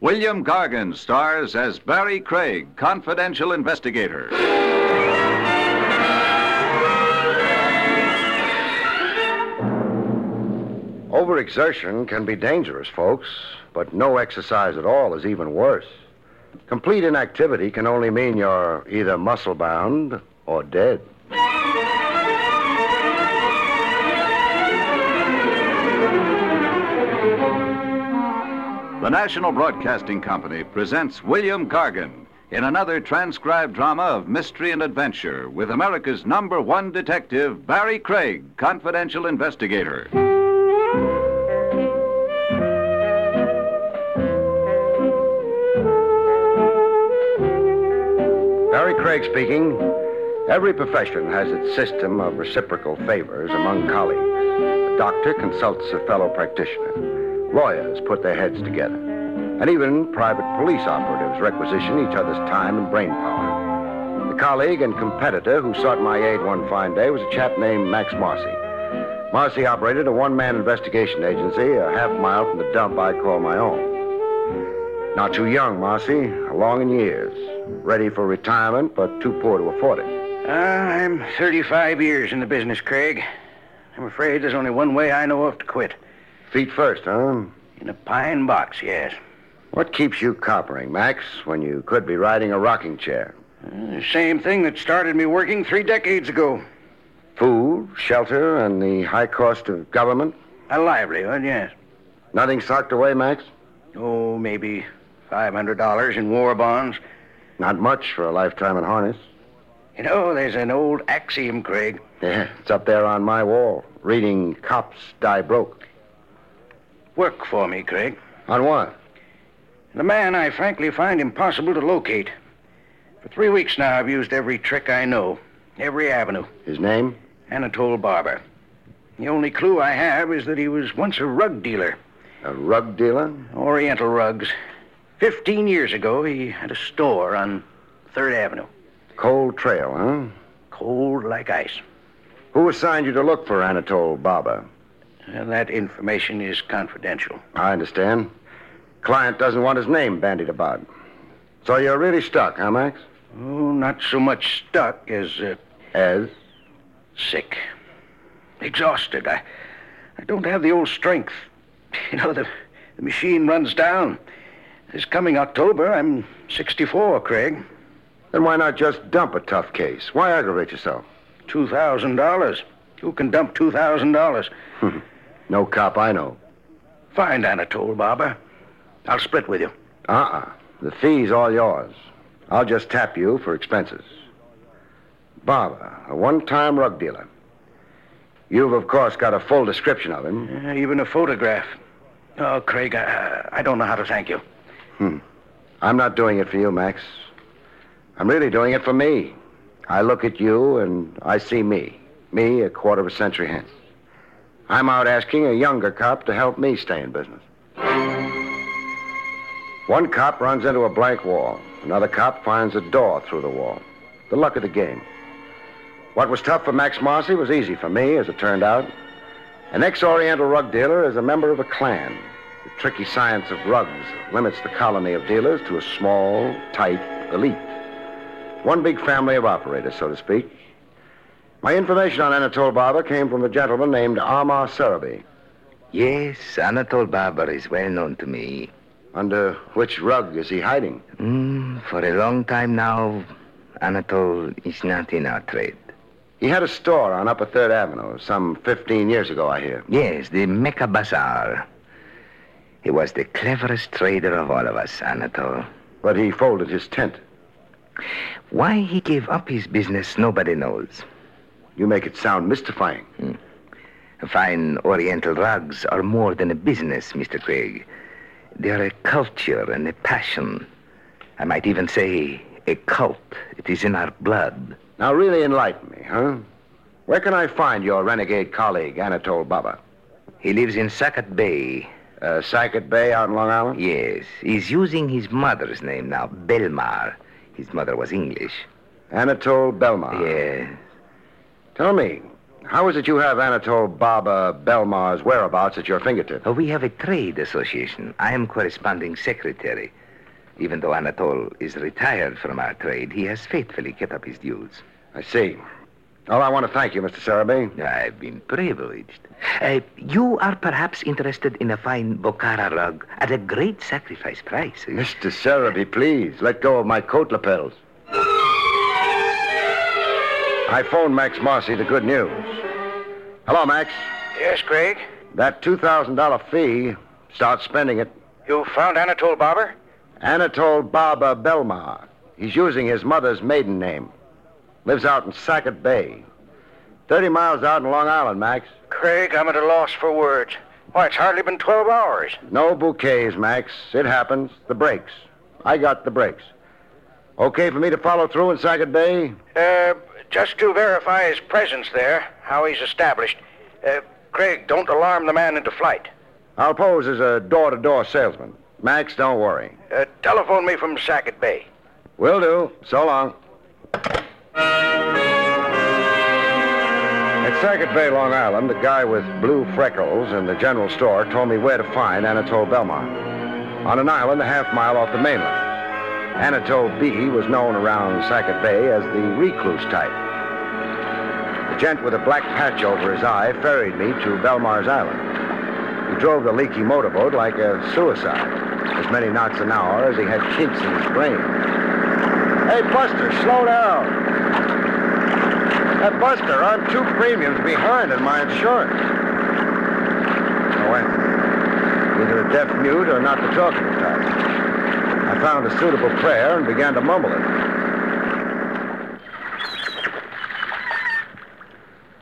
William Gargan stars as Barrie Craig, confidential investigator. Overexertion can be dangerous, folks, but no exercise at all is even worse. Complete inactivity can only mean you're either muscle bound or dead. The National Broadcasting Company presents William Gargan in another transcribed drama of mystery and adventure with America's number one detective, Barrie Craig, confidential investigator. Barrie Craig speaking. Every profession has its system of reciprocal favors among colleagues. A doctor consults a fellow practitioner. Lawyers put their heads together. And even private police operatives requisition each other's time and brain power. The colleague and competitor who sought my aid one fine day was a chap named Max Marcy. Marcy operated a one-man investigation agency a half mile from the dump I call my own. Not too young, Marcy, along in years. Ready for retirement, but too poor to afford it. Uh, I'm 35 years in the business, Craig. I'm afraid there's only one way I know of to quit. Feet first, huh? In a pine box, yes. What keeps you coppering, Max, when you could be riding a rocking chair? Uh, the same thing that started me working three decades ago. Food, shelter, and the high cost of government? A livelihood, yes. Nothing socked away, Max? Oh, maybe $500 in war bonds. Not much for a lifetime in harness. You know, there's an old axiom, Craig. Yeah, it's up there on my wall, reading Cops Die Broke. Work for me, Craig. On what? The man I frankly find impossible to locate. For three weeks now, I've used every trick I know, every avenue. His name? Anatole Barber. The only clue I have is that he was once a rug dealer. A rug dealer? Oriental rugs. Fifteen years ago, he had a store on Third Avenue. Cold Trail, huh? Cold like ice. Who assigned you to look for Anatole Barber? And that information is confidential. I understand. Client doesn't want his name bandied about. So you're really stuck, huh, Max? Oh, not so much stuck as uh, As? sick. Exhausted. I, I don't have the old strength. You know, the, the machine runs down. This coming October, I'm 64, Craig. Then why not just dump a tough case? Why aggravate yourself? $2,000. Who can dump $2,000? No cop I know. Find Anatole, Barber. I'll split with you. Uh-uh. The fee's all yours. I'll just tap you for expenses. Barber, a one-time rug dealer. You've, of course, got a full description of him. Uh, even a photograph. Oh, Craig, I, I don't know how to thank you. Hmm. I'm not doing it for you, Max. I'm really doing it for me. I look at you and I see me. Me a quarter of a century hence. I'm out asking a younger cop to help me stay in business. One cop runs into a blank wall. Another cop finds a door through the wall. The luck of the game. What was tough for Max Marcy was easy for me, as it turned out. An ex-Oriental rug dealer is a member of a clan. The tricky science of rugs limits the colony of dealers to a small, tight elite. One big family of operators, so to speak. My information on Anatole Barber came from a gentleman named Amar Sarabi. Yes, Anatole Barber is well known to me. Under which rug is he hiding? Mm, for a long time now, Anatole is not in our trade. He had a store on Upper Third Avenue some 15 years ago, I hear. Yes, the Mecca Bazaar. He was the cleverest trader of all of us, Anatole. But he folded his tent. Why he gave up his business, nobody knows. You make it sound mystifying. Fine Oriental rugs are more than a business, Mr. Craig. They are a culture and a passion. I might even say a cult. It is in our blood. Now, really enlighten me, huh? Where can I find your renegade colleague, Anatole Barber? He lives in Sackett Bay. Uh, Sackett Bay out in Long Island? Yes, he's using his mother's name now, Belmar. His mother was English. Anatole Belmar. Yes. Tell me, How is it you have Anatole Barber Belmar's whereabouts at your fingertips? Uh, we have a trade association. I am corresponding secretary. Even though Anatole is retired from our trade, he has faithfully kept up his dues. I see. Well, I want to thank you, Mr. Sarabi. I've been privileged. Uh, you are perhaps interested in a fine Bokhara rug at a great sacrifice price. Mr. Sarabi, please, let go of my coat lapels. I phoned Max Marcy the good news. Hello, Max. Yes, Craig. That $2,000 fee, start spending it. You found Anatole Barber? Anatole Barber Belmar. He's using his mother's maiden name. Lives out in Sackett Bay. 30 miles out in Long Island, Max. Craig, I'm at a loss for words. Why, it's hardly been 12 hours. No bouquets, Max. It happens. The breaks. I got the breaks. Okay for me to follow through in Sackett Bay? Uh, just to verify his presence there, how he's established. Uh, Craig, don't alarm the man into flight. I'll pose as a door-to-door salesman. Max, don't worry. Uh, telephone me from Sackett Bay. Will do. So long. At Sackett Bay, Long Island, the guy with blue freckles in the general store told me where to find Anatole Belmar. On an island a half mile off the mainland. Anatole B was known around Sackett Bay as the recluse type. The gent with a black patch over his eye ferried me to Belmar's Island. He drove the leaky motorboat like a suicide, as many knots an hour as he had chinks in his brain. Hey, Buster, slow down. That Buster, I'm two premiums behind in my insurance. No answer. Either a deaf mute or not the talking type. Found a suitable prayer and began to mumble it.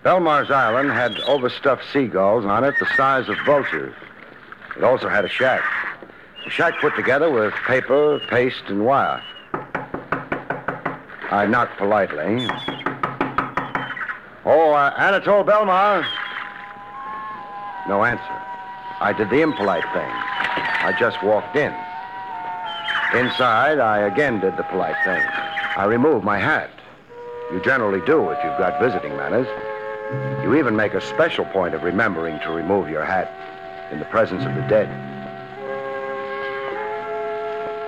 Belmar's Island had overstuffed seagulls on it the size of vultures. It also had a shack. A shack put together with paper, paste, and wire. I knocked politely. Oh, uh, Anatole Belmar. No answer. I did the impolite thing. I just walked in. Inside, I again did the polite thing. I removed my hat. You generally do if you've got visiting manners. You even make a special point of remembering to remove your hat in the presence of the dead.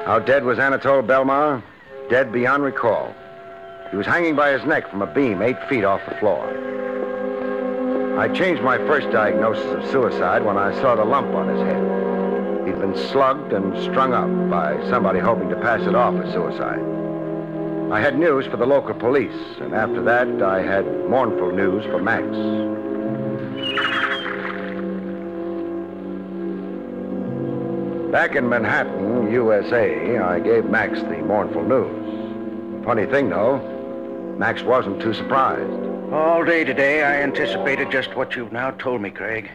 How dead was Anatole Belmar? Dead beyond recall. He was hanging by his neck from a beam eight feet off the floor. I changed my first diagnosis of suicide when I saw the lump on his head. He'd been slugged and strung up by somebody hoping to pass it off as suicide. I had news for the local police, and after that, I had mournful news for Max. Back in Manhattan, USA, I gave Max the mournful news. Funny thing, though, Max wasn't too surprised. All day today, I anticipated just what you've now told me, Craig.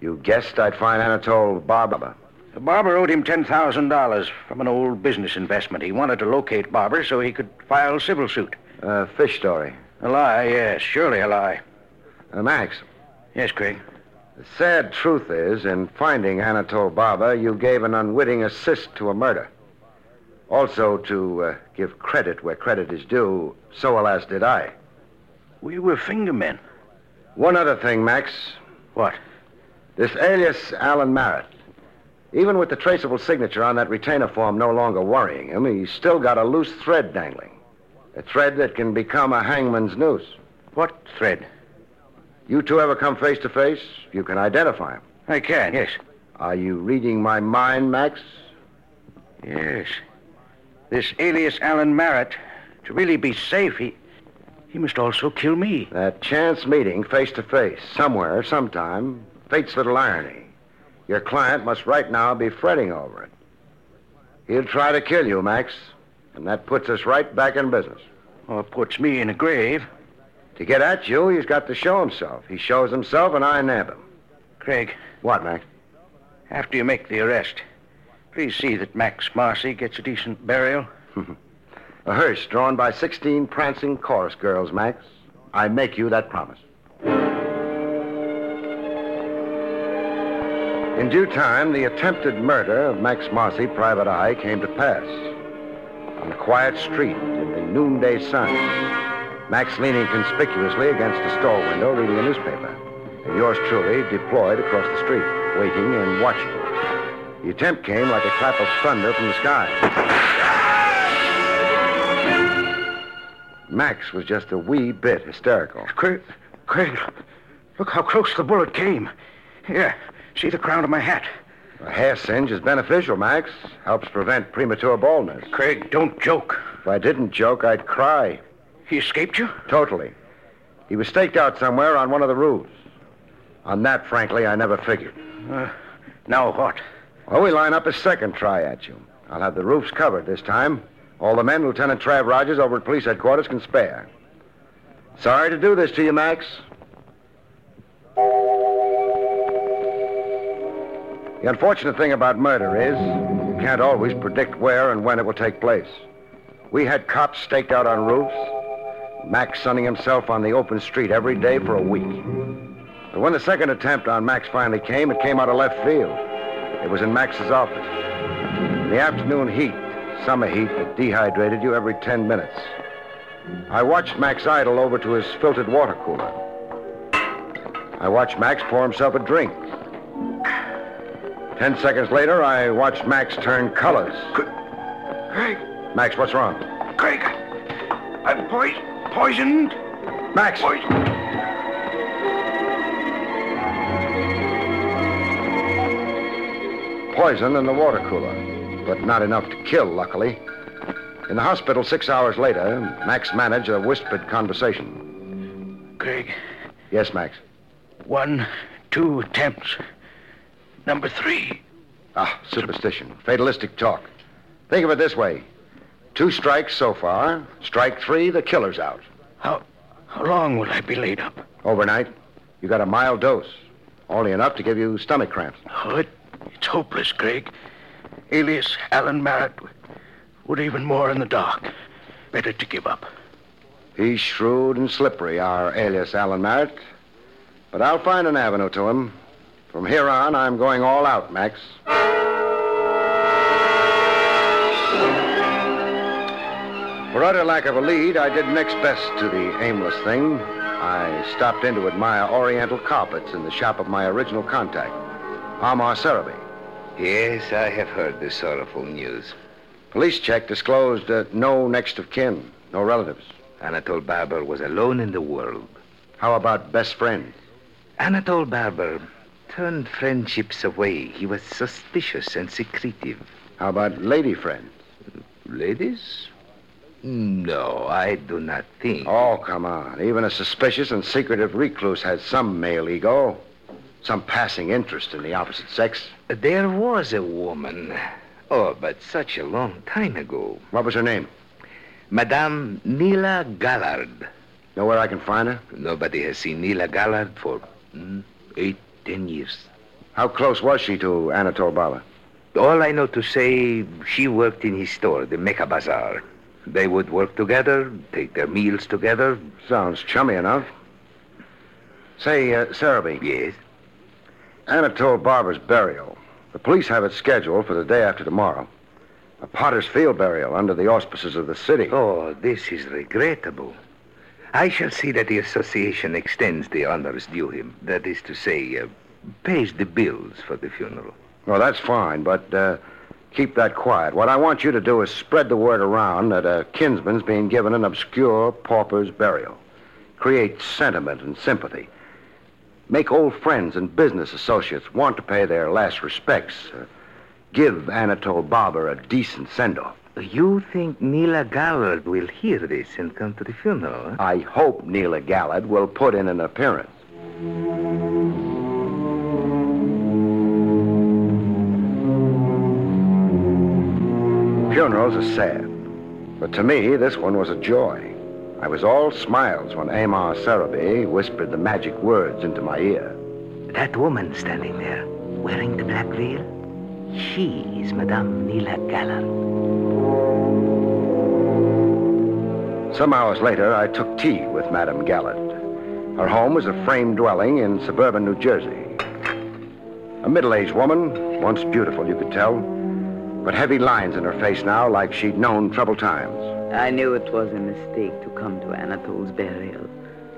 You guessed I'd find Anatole Barber. The barber owed him $10,000 from an old business investment. He wanted to locate Barber so he could file civil suit. Uh, fish story. A lie, yes, surely a lie. Uh, Max, Yes, Craig. the sad truth is, in finding Anatole Barber, you gave an unwitting assist to a murder. Also, to uh, give credit where credit is due, so alas did I. We were fingermen. One other thing, Max. What? This alias Alan Merritt. Even with the traceable signature on that retainer form no longer worrying him, he's still got a loose thread dangling. A thread that can become a hangman's noose. What thread? You two ever come face to face, you can identify him. I can, yes. Are you reading my mind, Max? Yes. This alias Alan Merritt, to really be safe, he. he must also kill me. That chance meeting face to face, somewhere, sometime, fate's little irony. Your client must right now be fretting over it. He'll try to kill you, Max, and that puts us right back in business. Or puts me in a grave. To get at you, he's got to show himself. He shows himself, and I nab him. Craig, What, Max? after you make the arrest, please see that Max Marcy gets a decent burial. A hearse drawn by 16 prancing chorus girls, Max. I make you that promise. In due time, the attempted murder of Max Marcy, Private Eye, came to pass. On a quiet street in the noonday sun, Max leaning conspicuously against a store window reading a newspaper. And yours truly deployed across the street, waiting and watching. The attempt came like a clap of thunder from the sky. Max was just a wee bit hysterical. Craig, Craig, look how close the bullet came. Here, see the crown of my hat. A hair singe is beneficial, Max. Helps prevent premature baldness. Craig, don't joke. If I didn't joke, I'd cry. He escaped you? Totally. He was staked out somewhere on one of the roofs. On that, frankly, I never figured. Uh, now what? Well, we line up a second try at you. I'll have the roofs covered this time. All the men Lieutenant Trav Rogers over at police headquarters can spare. Sorry to do this to you, Max. The unfortunate thing about murder is you can't always predict where and when it will take place. We had cops staked out on roofs, Max sunning himself on the open street every day for a week. But when the second attempt on Max finally came, it came out of left field. It was in Max's office. In the afternoon heat, summer heat that dehydrated you every 10 minutes. I watched Max idle over to his filtered water cooler. I watched Max pour himself a drink. Ten seconds later, I watched Max turn colors. Craig, Max, what's wrong? Craig, I'm pois- poisoned. Max! Poisoned. Poison in the water cooler, but not enough to kill, luckily. In the hospital six hours later, Max managed a whispered conversation. Craig, Yes, Max. one, two attempts. Number three. Ah, superstition. Fatalistic talk. Think of it this way. Two strikes so far. Strike three, the killer's out. How, how long will I be laid up? Overnight, you got a mild dose. Only enough to give you stomach cramps. Oh, it, it's hopeless, Craig. Alias Alan Merritt would even more in the dark. Better to give up. He's shrewd and slippery, our alias Alan Merritt. But I'll find an avenue to him. From here on, I'm going all out, Max. For utter lack of a lead, I did next best to the aimless thing. I stopped in to admire oriental carpets in the shop of my original contact, Amar Sarabi. Yes, I have heard the sorrowful news. Police check disclosed uh, no next of kin, no relatives. Anatole Barber was alone in the world. How about best friends? Anatole Barber turned friendships away. He was suspicious and secretive. How about lady friends? Ladies? No, I do not think. Oh, come on. Even a suspicious and secretive recluse has some male ego, some passing interest in the opposite sex. There was a woman. Oh, but such a long time ago. What was her name? Madame Nila Gallard. Know where I can find her? Nobody has seen Nila Gallard for mm, eight, ten years. How close was she to Anatole Barber? All I know to say, she worked in his store, the Mecca Bazaar. They would work together, take their meals together. Sounds chummy enough. Say, uh, Sarabi, Yes. Anatole Barber's burial. The police have it scheduled for the day after tomorrow. A Potter's Field burial under the auspices of the city. Oh, this is regrettable. I shall see that the association extends the honors due him. That is to say, uh, pays the bills for the funeral. Well, that's fine, but uh, keep that quiet. What I want you to do is spread the word around that a kinsman's being given an obscure pauper's burial. Create sentiment and sympathy. Make old friends and business associates want to pay their last respects. Uh, give Anatole Barber a decent send-off. You think Nila Gallard will hear this and come to the funeral? huh? I hope Nila Gallard will put in an appearance. Funerals are sad, but to me, this one was a joy. I was all smiles when Amar Sarabi whispered the magic words into my ear. That woman standing there, wearing the black veil, she is Madame Nila Gallard. Some hours later, I took tea with Madame Gallard. Her home was a frame dwelling in suburban New Jersey. A middle-aged woman, once beautiful, you could tell, but heavy lines in her face now like she'd known troubled times. I knew it was a mistake to come to Anatole's burial.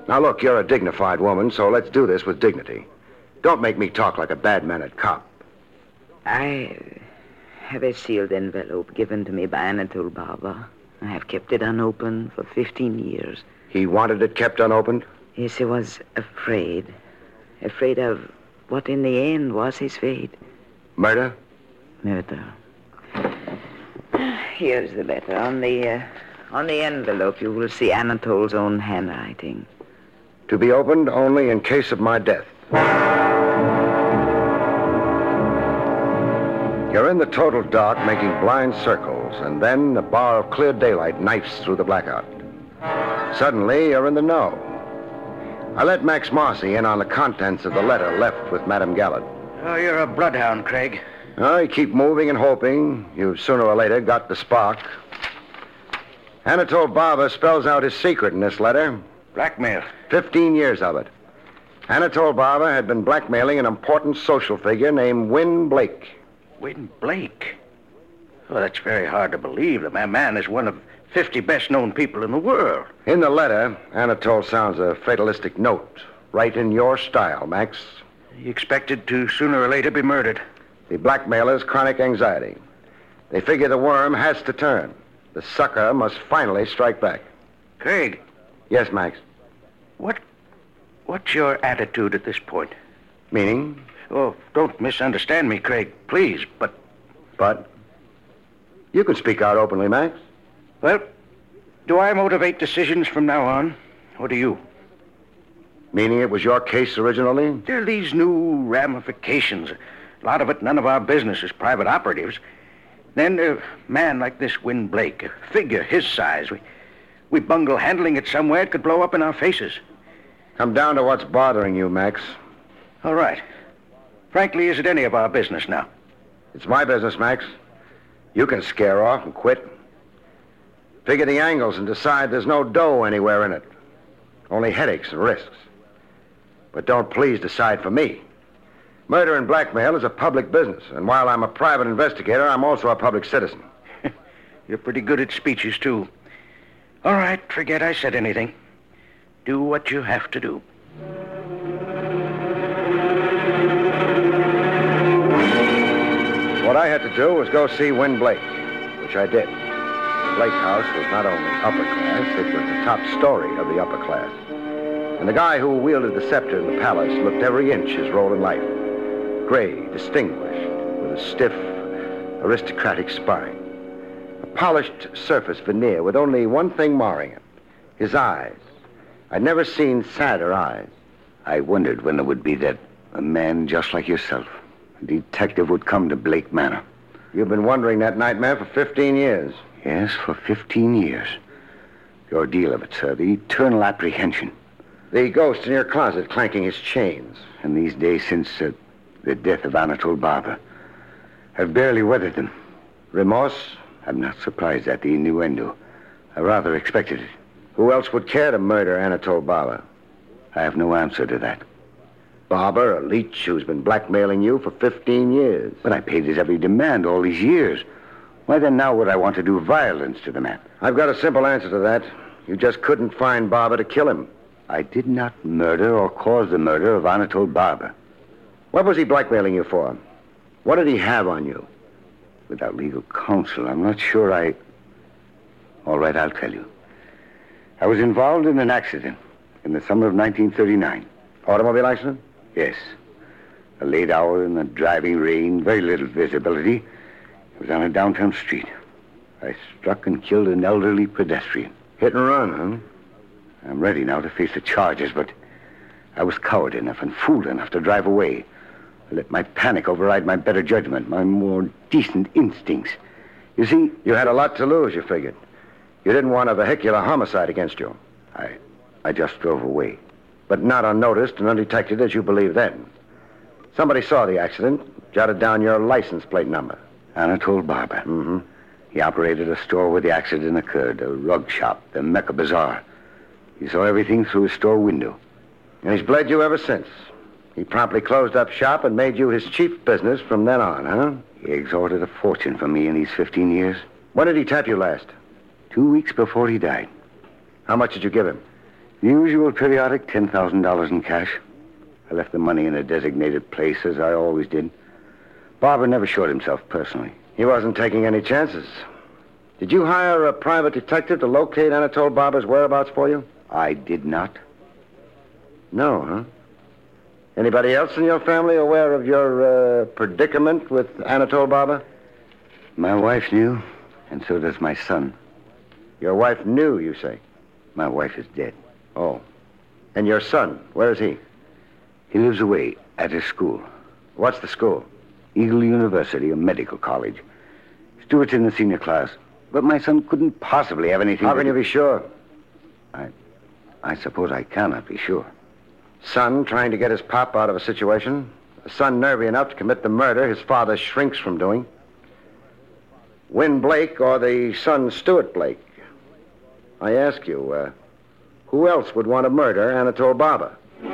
Now, look, you're a dignified woman, so let's do this with dignity. Don't make me talk like a bad-mannered cop. I have a sealed envelope given to me by Anatole Barber. I have kept it unopened for 15 years. He wanted it kept unopened? Yes, he was afraid. Afraid of what in the end was his fate. Murder? Murder. Here's the letter. On the, uh, on the envelope, you will see Anatole's own handwriting. To be opened only in case of my death. You're in the total dark, making blind circles, and then a bar of clear daylight knifes through the blackout. Suddenly, you're in the know. I let Max Marcy in on the contents of the letter left with Madame Gallard. Oh, you're a bloodhound, Craig. Oh, you keep moving and hoping. You've sooner or later got the spark. Anatole Barber spells out his secret in this letter. Blackmail. Fifteen years of it. Anatole Barber had been blackmailing an important social figure named Win Blake. Win Blake? Well, that's very hard to believe. The man is one of 50 best known people in the world. In the letter, Anatole sounds a fatalistic note. Right in your style, Max. He expected to sooner or later be murdered. The blackmailer's chronic anxiety. They figure the worm has to turn. The sucker must finally strike back. Craig. Yes, Max. What what's your attitude at this point? Meaning? Oh, don't misunderstand me, Craig, please, but But you can speak out openly, Max. well, do I motivate decisions from now on? Or do you? Meaning it was your case originally? There are these new ramifications. A lot of it none of our business as private operatives. Then a man like this Win Blake, a figure his size, we, we bungle handling it somewhere, it could blow up in our faces. Come down to what's bothering you, Max. All right. Frankly, is it any of our business now? It's my business, Max. You can scare off and quit. Figure the angles and decide there's no dough anywhere in it. Only headaches and risks. But don't please decide for me. Murder and blackmail is a public business, and while I'm a private investigator, I'm also a public citizen. You're pretty good at speeches, too. All right, forget I said anything. Do what you have to do. What I had to do was go see Win Blake, which I did. Blake House was not only upper class, it was the top story of the upper class. And the guy who wielded the scepter in the palace looked every inch his role in life. Gray, distinguished, with a stiff, aristocratic spine. A polished surface veneer with only one thing marring it his eyes. I'd never seen sadder eyes. I wondered when it would be that a man just like yourself, a detective, would come to Blake Manor. You've been wondering that nightmare for 15 years. Yes, for 15 years. The ordeal of it, sir, the eternal apprehension. The ghost in your closet clanking his chains. And these days since uh, the death of Anatole Barber, I've barely weathered them. Remorse? I'm not surprised at the innuendo. I rather expected it. Who else would care to murder Anatole Barber? I have no answer to that. Barber, a leech who's been blackmailing you for 15 years. But I paid his every demand all these years. Why then now would I want to do violence to the man? I've got a simple answer to that. You just couldn't find Barber to kill him. I did not murder or cause the murder of Anatole Barber. What was he blackmailing you for? What did he have on you? Without legal counsel, I'm not sure I... All right, I'll tell you. I was involved in an accident in the summer of 1939. Automobile accident? Yes. A late hour in the driving rain, very little visibility. It was on a downtown street. I struck and killed an elderly pedestrian. Hit and run, huh? I'm ready now to face the charges, but I was coward enough and fool enough to drive away. I let my panic override my better judgment, my more decent instincts. You see, You had a lot to lose, you figured. You didn't want a vehicular homicide against you. I, I just drove away. But not unnoticed and undetected as you believed then. Somebody saw the accident, jotted down your license plate number. Anatole Barber. Mm-hmm. He operated a store where the accident occurred, a rug shop, the Mecca Bazaar. He saw everything through his store window. And he's bled you ever since. He promptly closed up shop and made you his chief business from then on, huh? He extorted a fortune from me in these 15 years. When did he tap you last? Two weeks before he died. How much did you give him? The Usual periodic $10,000 in cash. I left the money in a designated place, as I always did. Barber never showed himself personally. He wasn't taking any chances. Did you hire a private detective to locate Anatole Barber's whereabouts for you? I did not. No, huh? Anybody else in your family aware of your uh, predicament with Anatole Barber? My wife knew, and so does my son. Your wife knew, you say? My wife is dead. Oh. And your son, where is he? He lives away at his school. What's the school? Eagle University, a medical college. Stuart's in the senior class. But my son couldn't possibly have anything How can you be sure? I. I suppose I cannot be sure. Son trying to get his pop out of a situation. A son nervy enough to commit the murder his father shrinks from doing. Win Blake or the son Stuart Blake? I ask you, uh, who else would want to murder Anatole Barber? And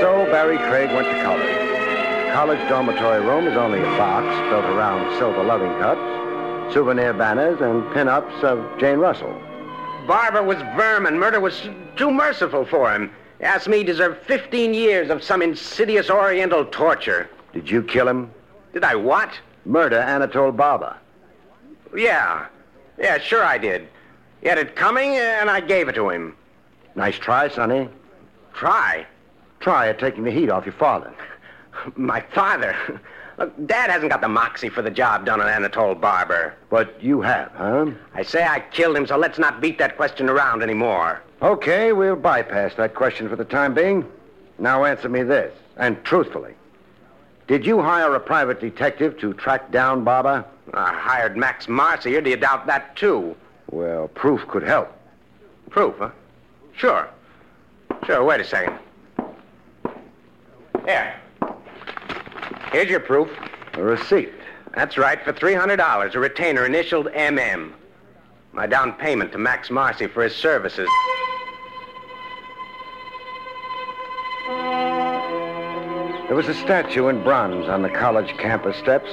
so Barrie Craig went to college. College dormitory room is only a box built around silver loving cups, souvenir banners, and pin-ups of Jane Russell. Barber was vermin. Murder was too merciful for him. He asked me he deserved 15 years of some insidious oriental torture. Did you kill him? Did I what? Murder Anatole Barber. Yeah. Yeah, sure I did. He had it coming, and I gave it to him. Nice try, Sonny. Try. Try at taking the heat off your father. My father. Look, Dad hasn't got the moxie for the job done on Anatole Barber. But you have, huh? I say I killed him, so let's not beat that question around anymore. Okay, we'll bypass that question for the time being. Now answer me this, and truthfully. Did you hire a private detective to track down Barber? I hired Max Marcy. Do you doubt that, too? Well, proof could help. Proof, huh? Sure. Sure, wait a second. Here. Here's your proof. A receipt. That's right, for $300, a retainer initialed MM. My down payment to Max Marcy for his services. There was a statue in bronze on the college campus steps.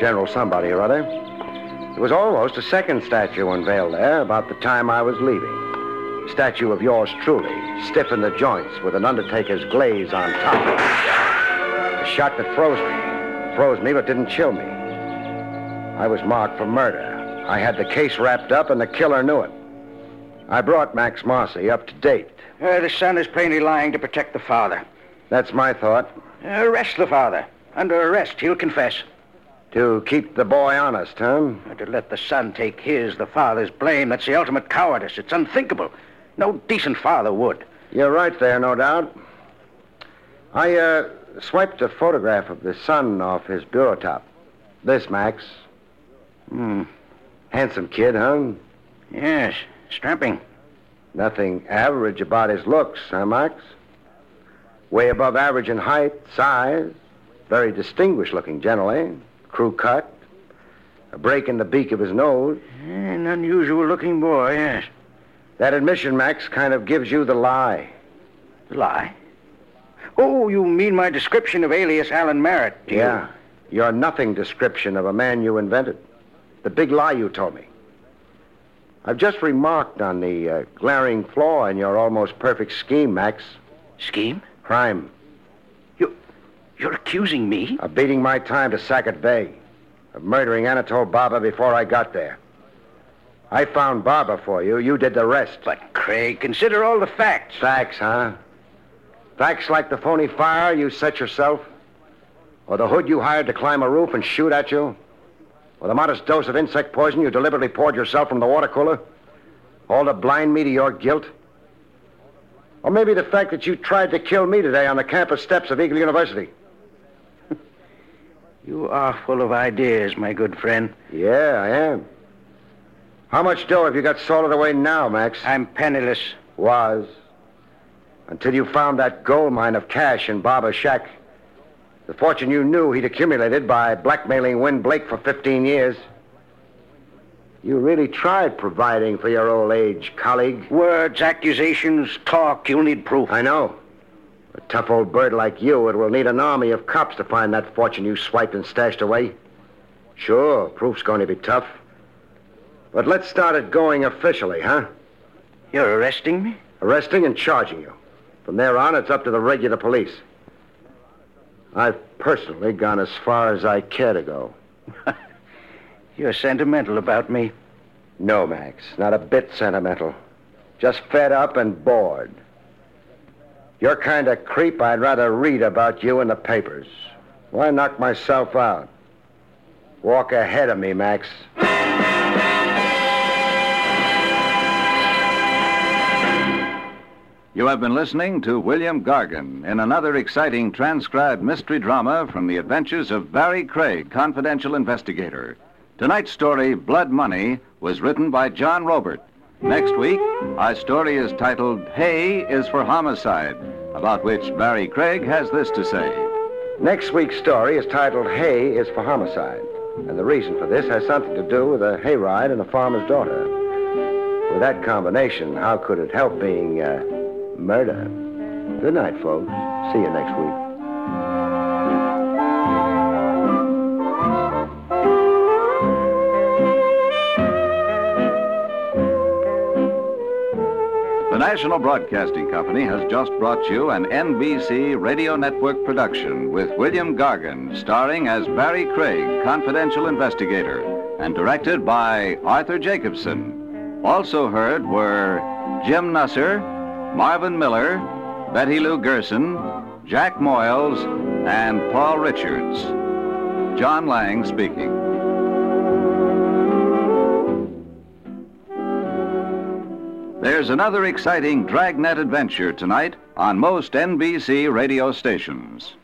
General somebody or other. There was almost a second statue unveiled there about the time I was leaving. Statue of yours truly, stiff in the joints with an undertaker's glaze on top. A shot that froze me. Froze me but didn't chill me. I was marked for murder. I had the case wrapped up and the killer knew it. I brought Max Marcy up to date. Uh, the son is plainly lying to protect the father. That's my thought. arrest the father. Under arrest, he'll confess. To keep the boy honest, huh? Uh, To let the son take his, the father's blame, that's the ultimate cowardice. It's unthinkable. No decent father would. You're right there, no doubt. I, uh, swiped a photograph of the son off his bureau top. This, Max. Hmm. Handsome kid, huh? Yes, strapping. Nothing average about his looks, huh, Max? Way above average in height, size. Very distinguished looking generally. Crew cut. A break in the beak of his nose. An unusual looking boy, yes. That admission, Max, kind of gives you the lie. The lie? Oh, you mean my description of alias Alan Merritt? do you? Yeah. Your nothing description of a man you invented. The big lie you told me. I've just remarked on the uh, glaring flaw in your almost perfect scheme, Max. Scheme? Crime. You're accusing me? Of beating my time to Sackett Bay. Of murdering Anatole Barber before I got there. I found Barber for you. You did the rest. But, Craig, consider all the facts. Facts, huh? Facts like the phony fire you set yourself? Or the hood you hired to climb a roof and shoot at you? Or the modest dose of insect poison you deliberately poured yourself from the water cooler? All to blind me to your guilt? Or maybe the fact that you tried to kill me today on the campus steps of Eagle University? You are full of ideas, my good friend. Yeah, I am. How much dough have you got salted away now, Max? I'm penniless. Was. Until you found that gold mine of cash in Barber's shack. The fortune you knew he'd accumulated by blackmailing Win Blake for 15 years. You really tried providing for your old age, colleague. Words, accusations, talk, you'll need proof. I know. A tough old bird like you, it will need an army of cops to find that fortune you swiped and stashed away. Sure, proof's going to be tough. But let's start it going officially, huh? You're arresting me? Arresting and charging you. From there on, it's up to the regular police. I've personally gone as far as I care to go. You're sentimental about me. No, Max, not a bit sentimental. Just fed up and bored. You're kind of creep I'd rather read about you in the papers. Why knock myself out? Walk ahead of me, Max. You have been listening to William Gargan in another exciting transcribed mystery drama from the adventures of Barrie Craig, confidential investigator. Tonight's story, Blood Money, was written by John Roeburt. Next week, our story is titled Hay is for Homicide, about which Barrie Craig has this to say. Next week's story is titled Hay is for Homicide. And the reason for this has something to do with a hayride and a farmer's daughter. With that combination, how could it help being uh, murder? Good night, folks. See you next week. The National Broadcasting Company has just brought you an NBC Radio Network production with William Gargan starring as Barrie Craig, confidential investigator, and directed by Arthur Jacobson. Also heard were Jim Nusser, Marvin Miller, Betty Lou Gerson, Jack Moyles, and Paul Richards. John Lang speaking. There's another exciting dragnet adventure tonight on most NBC radio stations.